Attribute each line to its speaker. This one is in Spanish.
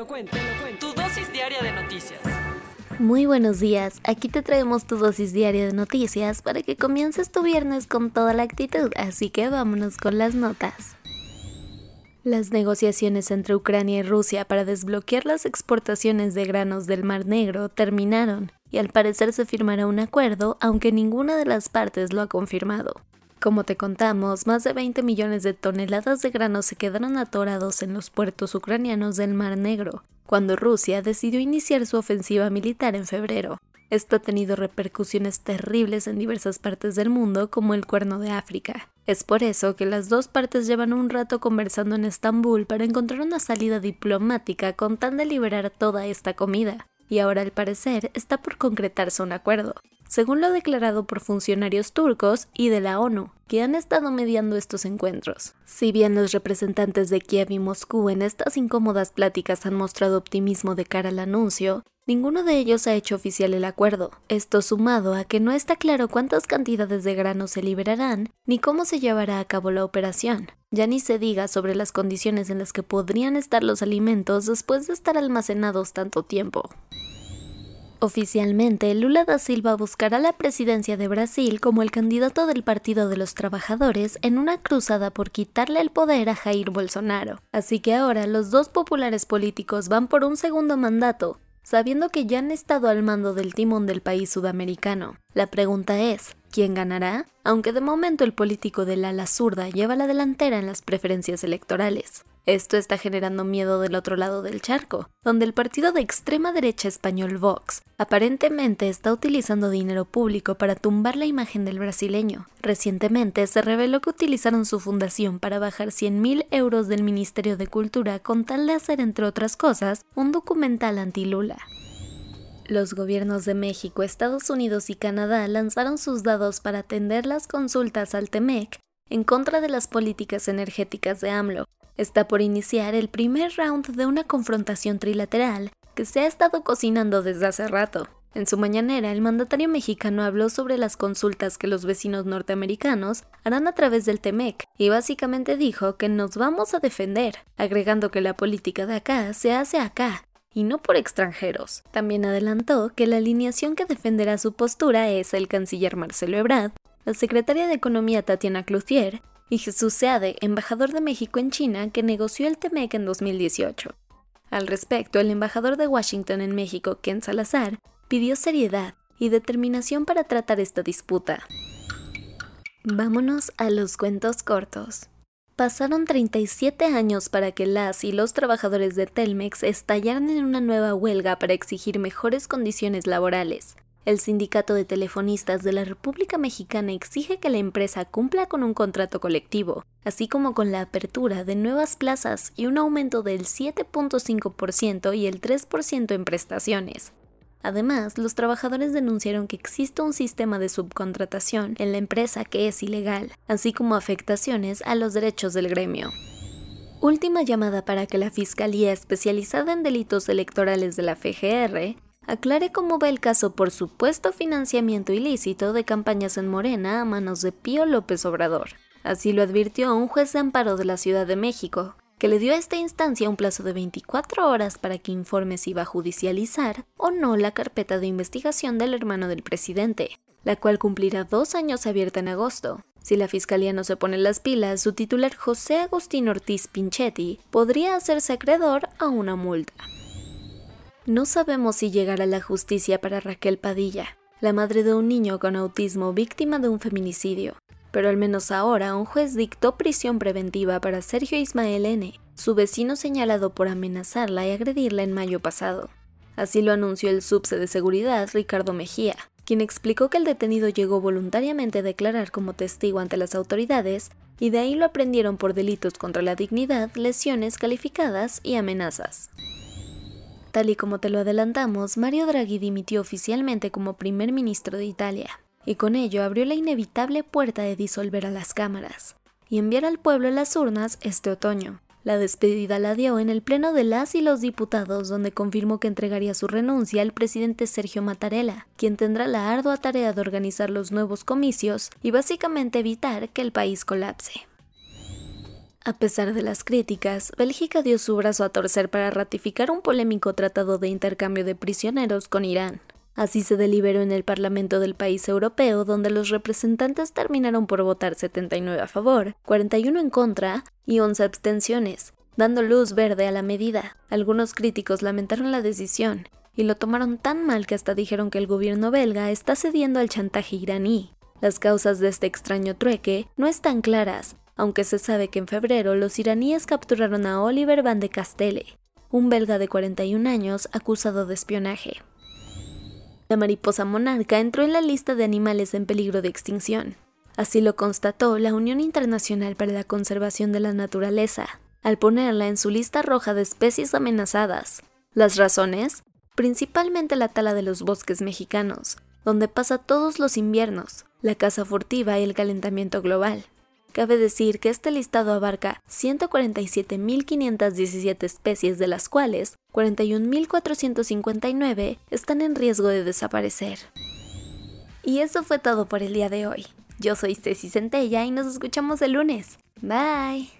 Speaker 1: lo cuento, te lo cuento. Tu dosis diaria de noticias.
Speaker 2: Muy buenos días, aquí te traemos tu dosis diaria de noticias para que comiences tu viernes con toda la actitud, así que vámonos con las notas. Las negociaciones entre Ucrania y Rusia para desbloquear las exportaciones de granos del Mar Negro terminaron, y al parecer se firmará un acuerdo, aunque ninguna de las partes lo ha confirmado. Como te contamos, más de 20 millones de toneladas de granos se quedaron atorados en los puertos ucranianos del Mar Negro, cuando Rusia decidió iniciar su ofensiva militar en febrero. Esto ha tenido repercusiones terribles en diversas partes del mundo, como el Cuerno de África. Es por eso que las dos partes llevan un rato conversando en Estambul para encontrar una salida diplomática con tan de liberar toda esta comida, y ahora al parecer está por concretarse un acuerdo según lo declarado por funcionarios turcos y de la ONU, que han estado mediando estos encuentros. Si bien los representantes de Kiev y Moscú en estas incómodas pláticas han mostrado optimismo de cara al anuncio, ninguno de ellos ha hecho oficial el acuerdo. Esto sumado a que no está claro cuántas cantidades de grano se liberarán ni cómo se llevará a cabo la operación. Ya ni se diga sobre las condiciones en las que podrían estar los alimentos después de estar almacenados tanto tiempo. Oficialmente, Lula da Silva buscará la presidencia de Brasil como el candidato del Partido de los Trabajadores en una cruzada por quitarle el poder a Jair Bolsonaro. Así que ahora los dos populares políticos van por un segundo mandato, sabiendo que ya han estado al mando del timón del país sudamericano. La pregunta es, ¿quién ganará? Aunque de momento el político del ala zurda lleva la delantera en las preferencias electorales. Esto está generando miedo del otro lado del charco, donde el partido de extrema derecha español Vox aparentemente está utilizando dinero público para tumbar la imagen del brasileño. Recientemente se reveló que utilizaron su fundación para bajar 100.000 euros del Ministerio de Cultura con tal de hacer, entre otras cosas, un documental anti-Lula. Los gobiernos de México, Estados Unidos y Canadá lanzaron sus dados para atender las consultas al TEMEC en contra de las políticas energéticas de AMLO, Está por iniciar el primer round de una confrontación trilateral que se ha estado cocinando desde hace rato. En su mañanera, el mandatario mexicano habló sobre las consultas que los vecinos norteamericanos harán a través del TEMEC y básicamente dijo que nos vamos a defender, agregando que la política de acá se hace acá y no por extranjeros. También adelantó que la alineación que defenderá su postura es el canciller Marcelo Ebrard, la secretaria de Economía Tatiana Cloutier y Jesús Seade, embajador de México en China, que negoció el TEMEC en 2018. Al respecto, el embajador de Washington en México, Ken Salazar, pidió seriedad y determinación para tratar esta disputa. Vámonos a los cuentos cortos. Pasaron 37 años para que las y los trabajadores de Telmex estallaran en una nueva huelga para exigir mejores condiciones laborales, el Sindicato de Telefonistas de la República Mexicana exige que la empresa cumpla con un contrato colectivo, así como con la apertura de nuevas plazas y un aumento del 7.5% y el 3% en prestaciones. Además, los trabajadores denunciaron que existe un sistema de subcontratación en la empresa que es ilegal, así como afectaciones a los derechos del gremio. Última llamada para que la Fiscalía especializada en delitos electorales de la FGR aclare cómo va el caso por supuesto financiamiento ilícito de campañas en Morena a manos de Pío López Obrador. Así lo advirtió un juez de amparo de la Ciudad de México, que le dio a esta instancia un plazo de 24 horas para que informe si va a judicializar o no la carpeta de investigación del hermano del presidente, la cual cumplirá dos años abierta en agosto. Si la fiscalía no se pone las pilas, su titular José Agustín Ortiz Pinchetti podría hacerse acreedor a una multa. No sabemos si llegará la justicia para Raquel Padilla, la madre de un niño con autismo víctima de un feminicidio, pero al menos ahora un juez dictó prisión preventiva para Sergio Ismael N., su vecino señalado por amenazarla y agredirla en mayo pasado. Así lo anunció el subse de seguridad Ricardo Mejía, quien explicó que el detenido llegó voluntariamente a declarar como testigo ante las autoridades y de ahí lo aprendieron por delitos contra la dignidad, lesiones calificadas y amenazas. Tal y como te lo adelantamos, Mario Draghi dimitió oficialmente como primer ministro de Italia, y con ello abrió la inevitable puerta de disolver a las cámaras y enviar al pueblo las urnas este otoño. La despedida la dio en el Pleno de las y los Diputados, donde confirmó que entregaría su renuncia al presidente Sergio Mattarella, quien tendrá la ardua tarea de organizar los nuevos comicios y básicamente evitar que el país colapse. A pesar de las críticas, Bélgica dio su brazo a torcer para ratificar un polémico tratado de intercambio de prisioneros con Irán. Así se deliberó en el Parlamento del país europeo, donde los representantes terminaron por votar 79 a favor, 41 en contra y 11 abstenciones, dando luz verde a la medida. Algunos críticos lamentaron la decisión y lo tomaron tan mal que hasta dijeron que el gobierno belga está cediendo al chantaje iraní. Las causas de este extraño trueque no están claras, aunque se sabe que en febrero los iraníes capturaron a Oliver Van de Castelle, un belga de 41 años acusado de espionaje. La mariposa monarca entró en la lista de animales en peligro de extinción. Así lo constató la Unión Internacional para la Conservación de la Naturaleza, al ponerla en su lista roja de especies amenazadas. Las razones, principalmente la tala de los bosques mexicanos, donde pasa todos los inviernos, la caza furtiva y el calentamiento global. Cabe decir que este listado abarca 147.517 especies, de las cuales 41.459 están en riesgo de desaparecer. Y eso fue todo por el día de hoy. Yo soy Ceci Centella y nos escuchamos el lunes. Bye.